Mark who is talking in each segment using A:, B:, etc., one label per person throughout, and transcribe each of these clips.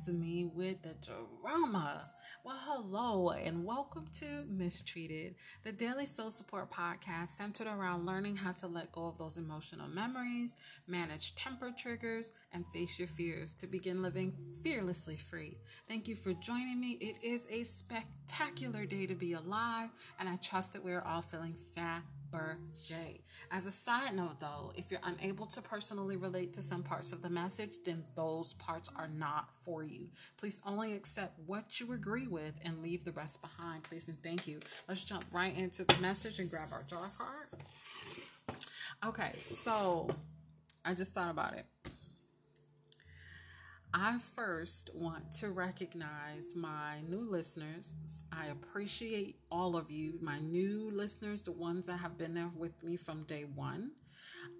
A: it's me with the drama. Well, hello and welcome to Mistreated, the daily soul support podcast centered around learning how to let go of those emotional memories, manage temper triggers, and face your fears to begin living fearlessly free. Thank you for joining me. It is a spectacular day to be alive, and I trust that we're all feeling fat As a side note, though, if you're unable to personally relate to some parts of the message, then those parts are not for you. Please only accept what you agree with and leave the rest behind, please and thank you. Let's jump right into the message and grab our jar card. Okay, so I just thought about it. I first want to recognize my new listeners. I appreciate all of you, my new listeners, the ones that have been there with me from day one.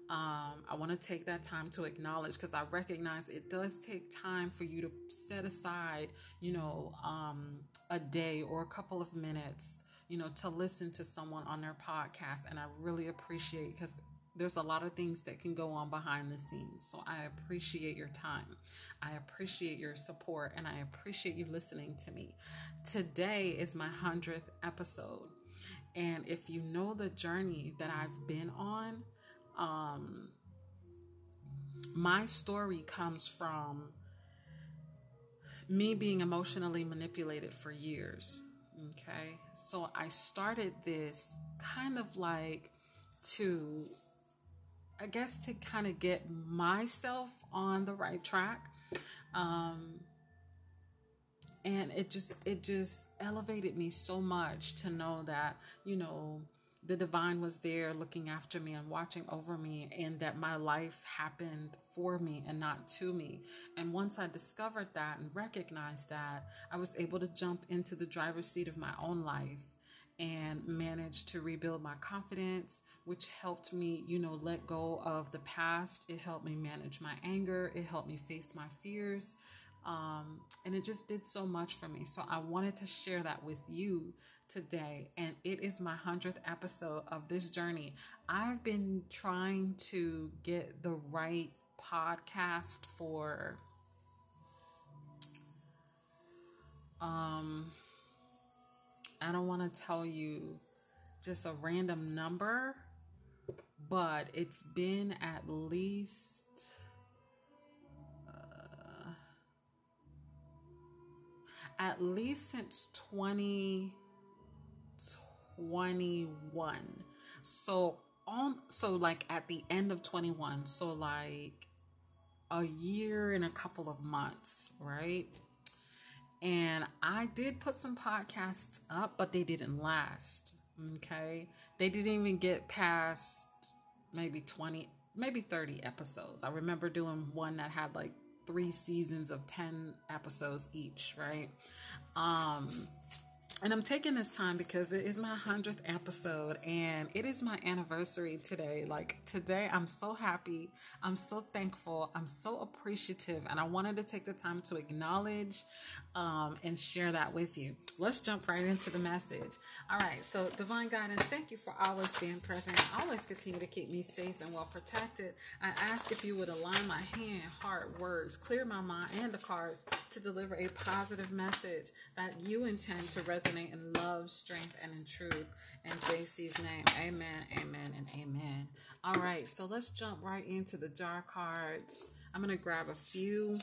A: Um, I want to take that time to acknowledge because I recognize it does take time for you to set aside, you know, um, a day or a couple of minutes, you know, to listen to someone on their podcast. And I really appreciate because there's a lot of things that can go on behind the scenes. So I appreciate your time. I appreciate your support and I appreciate you listening to me. Today is my 100th episode. And if you know the journey that I've been on, um, my story comes from me being emotionally manipulated for years. Okay. So I started this kind of like to I guess to kind of get myself on the right track. Um, and it just it just elevated me so much to know that you know the divine was there looking after me and watching over me and that my life happened for me and not to me and once i discovered that and recognized that i was able to jump into the driver's seat of my own life and managed to rebuild my confidence, which helped me, you know, let go of the past. It helped me manage my anger. It helped me face my fears. Um, and it just did so much for me. So I wanted to share that with you today. And it is my 100th episode of this journey. I've been trying to get the right podcast for um I don't want to tell you just a random number, but it's been at least uh, at least since 2021. So on so like at the end of 21, so like a year and a couple of months, right? And I did put some podcasts up, but they didn't last. Okay. They didn't even get past maybe 20, maybe 30 episodes. I remember doing one that had like three seasons of 10 episodes each, right? Um, and I'm taking this time because it is my 100th episode and it is my anniversary today. Like today, I'm so happy. I'm so thankful. I'm so appreciative. And I wanted to take the time to acknowledge um, and share that with you. Let's jump right into the message. All right. So, divine guidance, thank you for always being present. Always continue to keep me safe and well protected. I ask if you would align my hand, heart, words, clear my mind and the cards to deliver a positive message that you intend to resonate resonate in love, strength, and in truth. In JC's name, amen, amen, and amen. All right, so let's jump right into the jar cards. I'm going to grab a few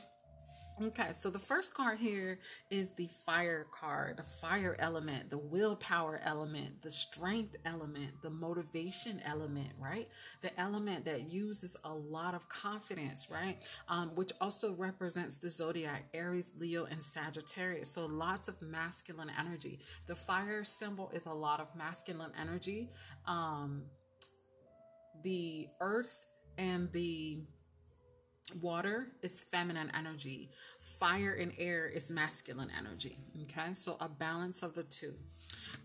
A: Okay, so the first card here is the fire card, the fire element, the willpower element, the strength element, the motivation element, right? The element that uses a lot of confidence, right? Um, which also represents the zodiac Aries, Leo, and Sagittarius. So lots of masculine energy. The fire symbol is a lot of masculine energy. Um, the earth and the Water is feminine energy. Fire and air is masculine energy. Okay, so a balance of the two.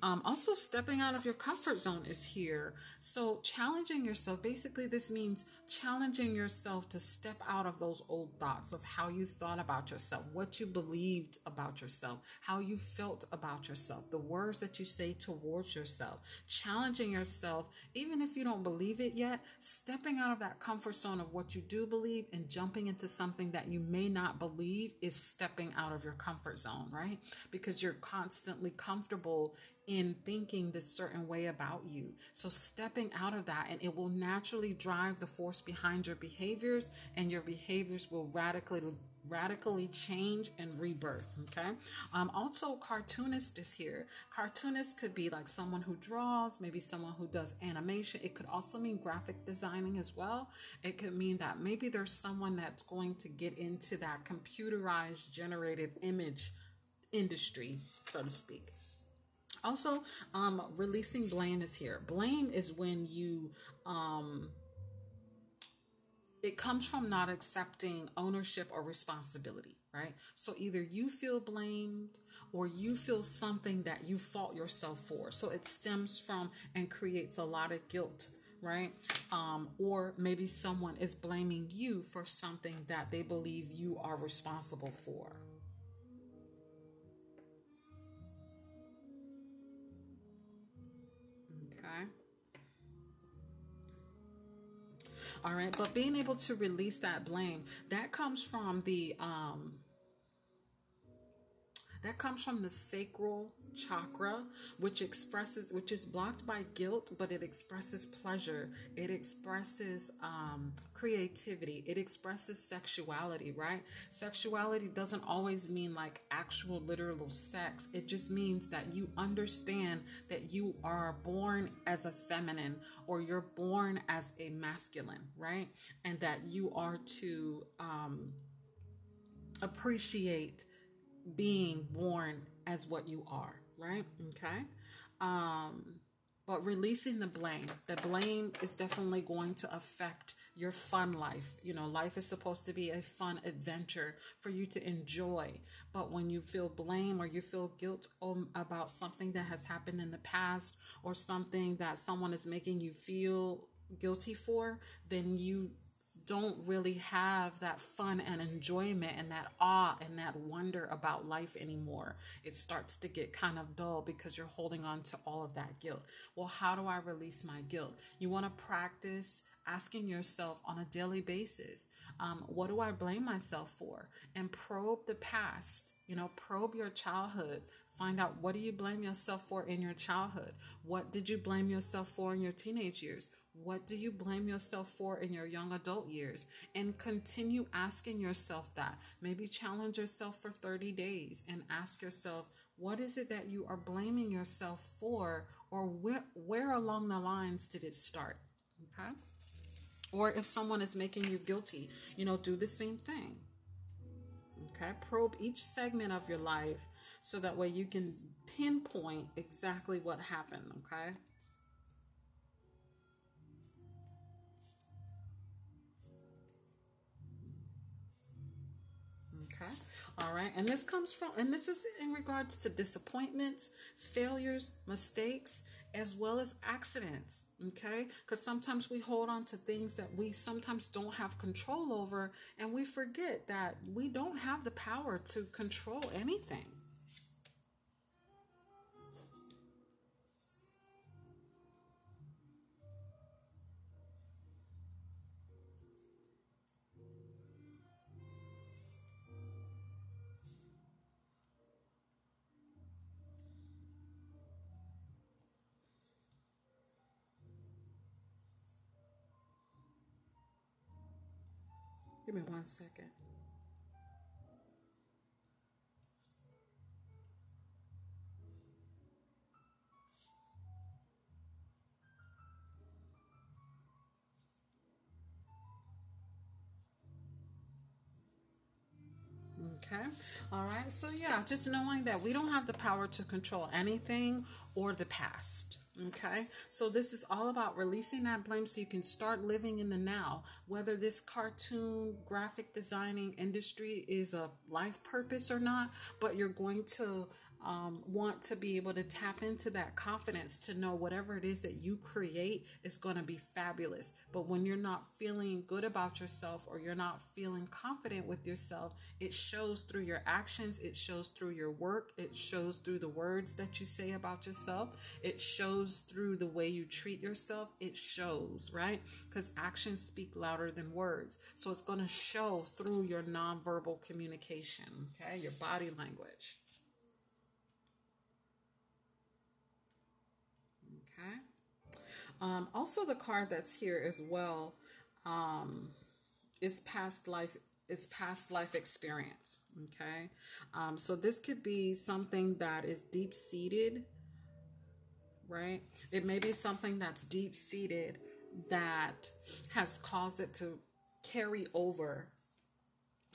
A: Um, also, stepping out of your comfort zone is here. So, challenging yourself basically, this means challenging yourself to step out of those old thoughts of how you thought about yourself, what you believed about yourself, how you felt about yourself, the words that you say towards yourself, challenging yourself, even if you don't believe it yet, stepping out of that comfort zone of what you do believe and jumping into something that you may not believe is stepping out of your comfort zone, right? Because you're constantly comfortable in thinking this certain way about you. So stepping out of that and it will naturally drive the force behind your behaviors and your behaviors will radically radically change and rebirth okay? Um also cartoonist is here. Cartoonist could be like someone who draws maybe someone who does animation. It could also mean graphic designing as well. It could mean that maybe there's someone that's going to get into that computerized generated image industry so to speak. Also, um, releasing blame is here. Blame is when you, um, it comes from not accepting ownership or responsibility, right? So either you feel blamed or you feel something that you fault yourself for. So it stems from and creates a lot of guilt right? Um, or maybe someone is blaming you for something that they believe you are responsible for. All right. But being able to release that blame, that comes from the, um, that comes from the sacral chakra, which expresses, which is blocked by guilt, but it expresses pleasure. It expresses um, creativity. It expresses sexuality, right? Sexuality doesn't always mean like actual literal sex. It just means that you understand that you are born as a feminine or you're born as a masculine, right? And that you are to um, appreciate being born as what you are right? Okay. Um, but releasing the blame, the blame is definitely going to affect your fun life. You know, life is supposed to be a fun adventure for you to enjoy. But when you feel blame or you feel guilt about something that has happened in the past or something that someone is making you feel guilty for, then you don't really have that fun and enjoyment and that awe and that wonder about life anymore. It starts to get kind of dull because you're holding on to all of that guilt. Well, how do I release my guilt? You want to practice asking yourself on a daily basis, um, what do I blame myself for? And probe the past. You know, probe your childhood. Find out what do you blame yourself for in your childhood? What did you blame yourself for in your teenage years? What do you blame yourself for in your young adult years? And continue asking yourself that. Maybe challenge yourself for 30 days and ask yourself, what is it that you are blaming yourself for? Or where, where along the lines did it start? Okay. Or if someone is making you guilty, you know, do the same thing. Okay. Probe each segment of your life so that way you can pinpoint exactly what happened. Okay. All right. And this comes from, and this is in regards to disappointments, failures, mistakes, as well as accidents. Okay. Because sometimes we hold on to things that we sometimes don't have control over, and we forget that we don't have the power to control anything. Give me one second. Okay. All right. So, yeah, just knowing that we don't have the power to control anything or the past. Okay, so this is all about releasing that blame so you can start living in the now. Whether this cartoon graphic designing industry is a life purpose or not, but you're going to um, want to be able to tap into that confidence to know whatever it is that you create is going to be fabulous. But when you're not feeling good about yourself or you're not feeling confident with yourself, it shows through your actions, it shows through your work, it shows through the words that you say about yourself, it shows through the way you treat yourself. It shows, right? Because actions speak louder than words. So it's going to show through your nonverbal communication, okay? Your body language. Okay. Um, also, the card that's here as well um, is past life is past life experience. Okay. Um, so this could be something that is deep seated, right? It may be something that's deep seated that has caused it to carry over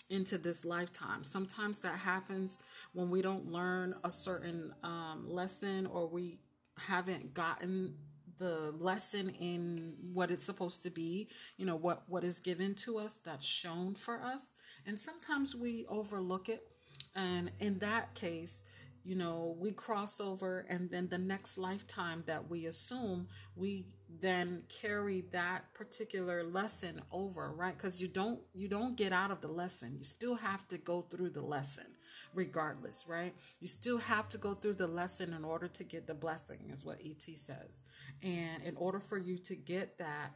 A: into this lifetime. Sometimes that happens when we don't learn a certain um, lesson or we haven't gotten the lesson in what it's supposed to be you know what what is given to us that's shown for us. And sometimes we overlook it. And in that case you know we cross over and then the next lifetime that we assume we then carry that particular lesson over right? Because you don't you don't get out of the lesson. You still have to go through the lesson regardless, right? You still have to go through the lesson in order to get the blessing, is what ET says. And in order for you to get that,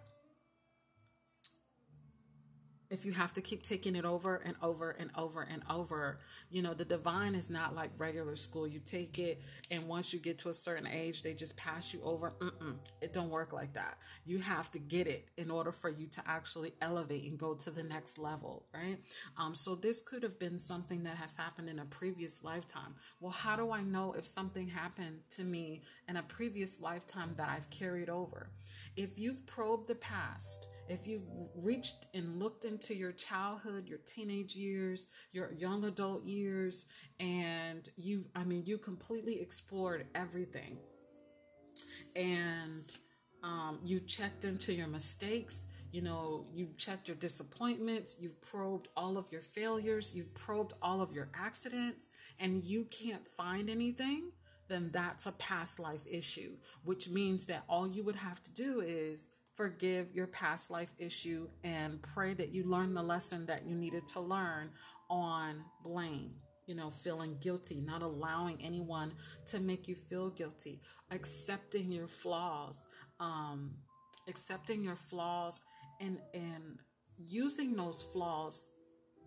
A: if you have to keep taking it over and over and over and over, you know, the divine is not like regular school. You take it, and once you get to a certain age, they just pass you over. Mm-mm, it don't work like that. You have to get it in order for you to actually elevate and go to the next level, right? Um, so this could have been something that has happened in a previous lifetime. Well, how do I know if something happened to me in a previous lifetime that I've carried over? If you've probed the past, if you've reached and looked into your childhood, your teenage years, your young adult years, and you've, I mean, you completely explored everything. And um, you checked into your mistakes, you know, you've checked your disappointments, you've probed all of your failures, you've probed all of your accidents, and you can't find anything, then that's a past life issue, which means that all you would have to do is forgive your past life issue and pray that you learn the lesson that you needed to learn on blame you know feeling guilty not allowing anyone to make you feel guilty accepting your flaws um accepting your flaws and and using those flaws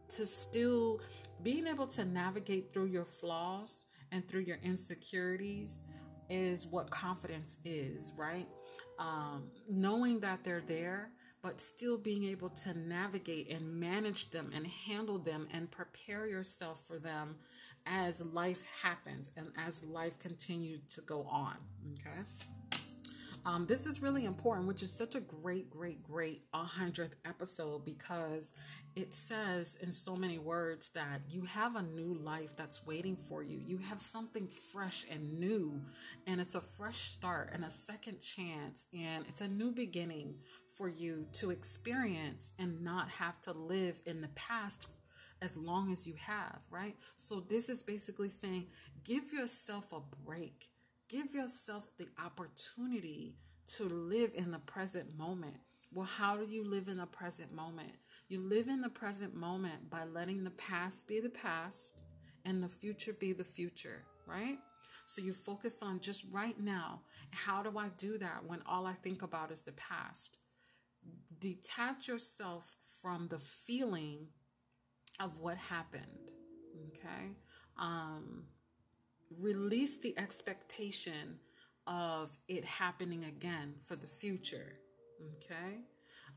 A: to still being able to navigate through your flaws and through your insecurities is what confidence is right um, knowing that they're there, but still being able to navigate and manage them and handle them and prepare yourself for them as life happens and as life continues to go on. Okay. Um, this is really important, which is such a great, great, great 100th episode because it says in so many words that you have a new life that's waiting for you. You have something fresh and new, and it's a fresh start and a second chance, and it's a new beginning for you to experience and not have to live in the past as long as you have, right? So, this is basically saying give yourself a break Give yourself the opportunity to live in the present moment. Well, how do you live in the present moment? You live in the present moment by letting the past be the past and the future be the future, right? So you focus on just right now. How do I do that when all I think about is the past? Detach yourself from the feeling of what happened, okay? Um, release the expectation of it happening again for the future. Okay?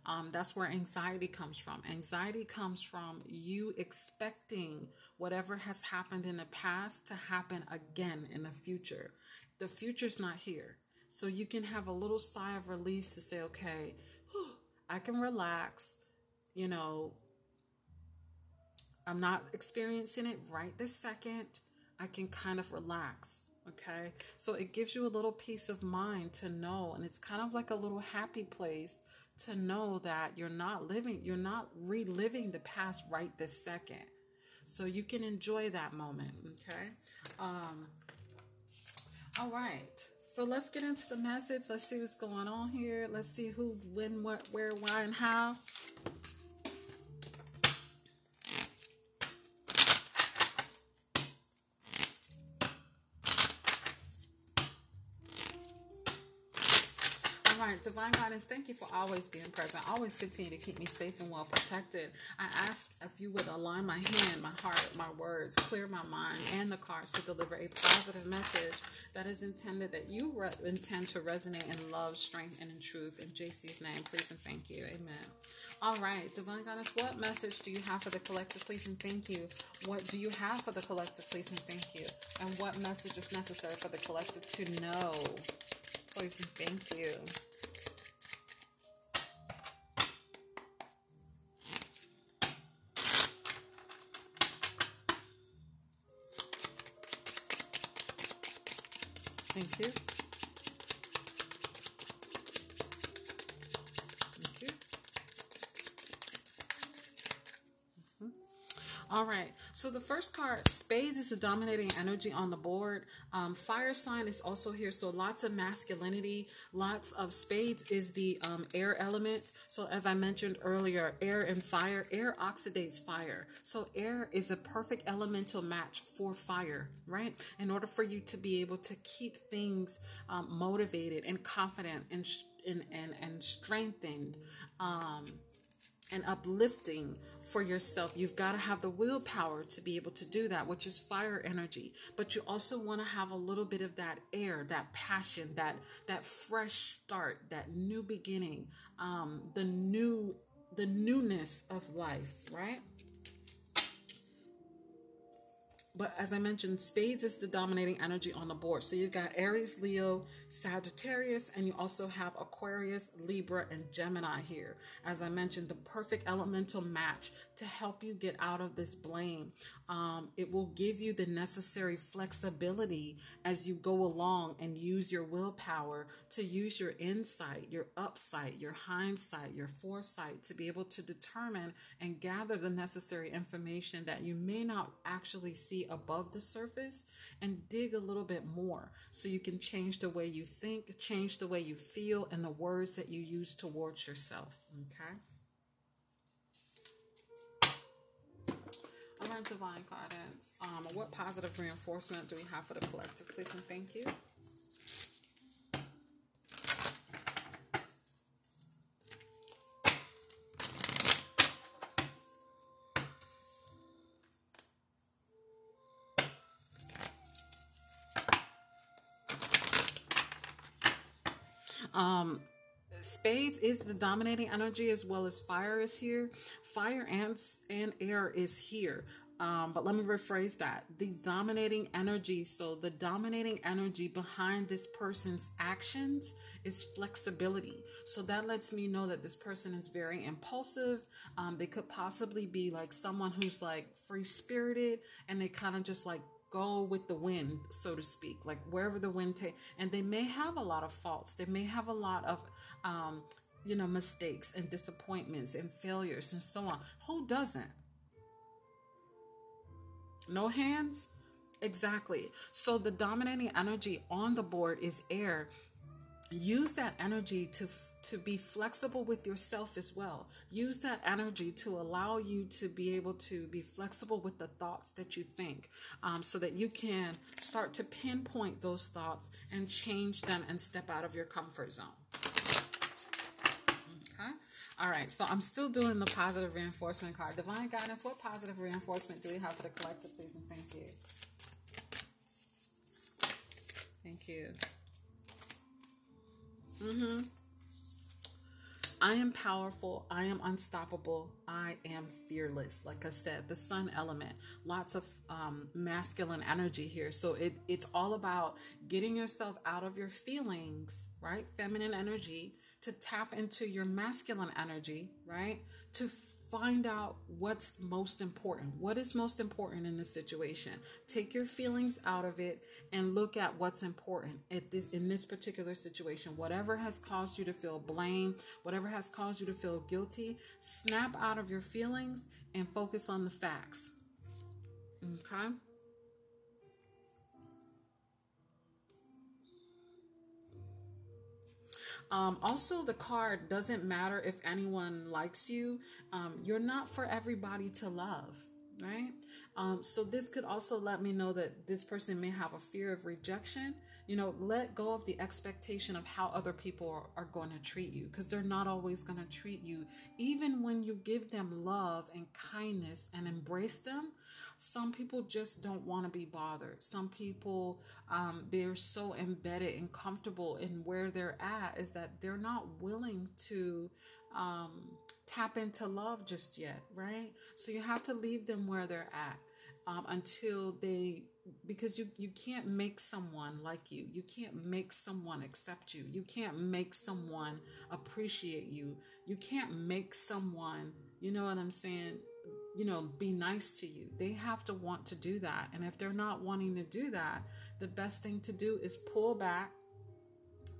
A: Um, that's where anxiety comes from. Anxiety comes from you expecting whatever has happened in the past to happen again in the future. The future's not here. So you can have a little sigh of release to say, okay, I can relax. You know, I'm not experiencing it right this second. I can kind of relax. Okay. So it gives you a little peace of mind to know, and it's kind of like a little happy place to know that you're not living, you're not reliving the past right this second. So you can enjoy that moment. Okay. Um, All right. So let's get into the message. Let's see what's going on here. Let's see who, when, what, where, why, and how. Right, divine guidance, thank you for always being present. Always continue to keep me safe and well protected. I ask if you would align my hand, my heart, my words, clear my mind, and the cards to deliver a positive message that is intended that you re- intend to resonate in love, strength, and in truth. In JC's name, please and thank you. Amen. All right, divine guidance, what message do you have for the collective? Please and thank you. What do you have for the collective? Please and thank you. And what message is necessary for the collective to know? Please and thank you. Thank you. Thank you. Mm-hmm. All right. So the first card, Spades, is the dominating energy on the board. Um, fire sign is also here. So lots of masculinity. Lots of Spades is the um, air element. So as I mentioned earlier, air and fire. Air oxidates fire. So air is a perfect elemental match for fire, right? In order for you to be able to keep things um, motivated and confident and, and, and, and strengthened. Um, and uplifting for yourself. You've got to have the willpower to be able to do that, which is fire energy. But you also want to have a little bit of that air, that passion, that that fresh start, that new beginning, um, the new the newness of life, right? But as I mentioned, spades is the dominating energy on the board. So you've got Aries, Leo, Sagittarius, and you also have Aquarius, Libra, and Gemini here. As I mentioned, the perfect elemental match to help you get out of this blame. Um, it will give you the necessary flexibility as you go along and use your willpower to use your insight, your upsight, your hindsight, your foresight to be able to determine and gather the necessary information that you may not actually see above the surface and dig a little bit more so you can change the way you think, change the way you feel, and the words that you use towards yourself. Okay. Right, divine guidance. Um, what positive reinforcement do we have for the collective? Please and thank you. Um, spades is the dominating energy as well as fire is here. Fire and, and air is here. Um, but let me rephrase that. The dominating energy, so the dominating energy behind this person's actions is flexibility. So that lets me know that this person is very impulsive. Um, they could possibly be like someone who's like free spirited and they kind of just like go with the wind, so to speak, like wherever the wind takes. And they may have a lot of faults. They may have a lot of, um, you know, mistakes and disappointments and failures and so on. Who doesn't? No hands? Exactly. So the dominating energy on the board is air. Use that energy to to be flexible with yourself as well. Use that energy to allow you to be able to be flexible with the thoughts that you think um, so that you can start to pinpoint those thoughts and change them and step out of your comfort zone. All right, so I'm still doing the positive reinforcement card. Divine guidance, what positive reinforcement do we have for the collective, please? And thank you. Thank you. Mm-hmm. I am powerful. I am unstoppable. I am fearless. Like I said, the sun element, lots of um, masculine energy here. So it, it's all about getting yourself out of your feelings, right? Feminine energy to tap into your masculine energy, right? To find out what's most important. What is most important in this situation? Take your feelings out of it and look at what's important at this in this particular situation. Whatever has caused you to feel blame, whatever has caused you to feel guilty, snap out of your feelings and focus on the facts. Okay? Um, also, the card doesn't matter if anyone likes you. Um, you're not for everybody to love, right? Um, so this could also let me know that this person may have a fear of rejection. You know, let go of the expectation of how other people are, are going to treat you because they're not always going to treat you. Even when you give them love and kindness and embrace them, some people just don't want to be bothered. Some people, um, they're so embedded and comfortable in where they're at is that they're not willing to um, tap into love just yet, right? So you have to leave them where they're at um, until they because you you can't make someone like you you can't make someone accept you you can't make someone appreciate you you can't make someone you know what i'm saying you know be nice to you they have to want to do that and if they're not wanting to do that the best thing to do is pull back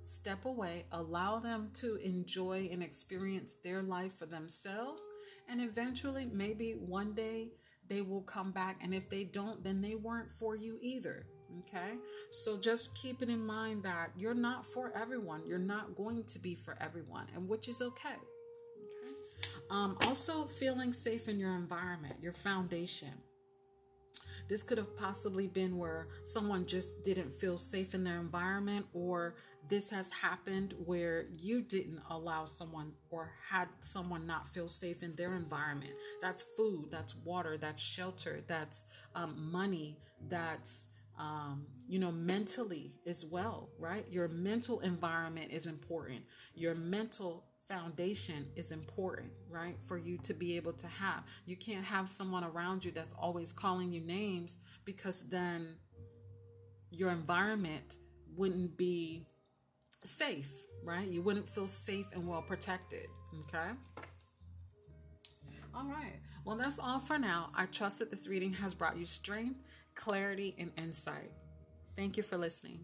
A: step away allow them to enjoy and experience their life for themselves and eventually maybe one day they will come back. And if they don't, then they weren't for you either. Okay. So just keep it in mind that you're not for everyone. You're not going to be for everyone, and which is okay. Um, also, feeling safe in your environment, your foundation. This could have possibly been where someone just didn't feel safe in their environment, or this has happened where you didn't allow someone or had someone not feel safe in their environment. That's food, that's water, that's shelter, that's um, money, that's um, you know, mentally as well, right? Your mental environment is important. Your mental foundation is important, right? For you to be able to have. You can't have someone around you that's always calling you names because then your environment wouldn't be safe, right? You wouldn't feel safe and well protected, okay? All right. Well, that's all for now. I trust that this reading has brought you strength, clarity, and insight. Thank you for listening.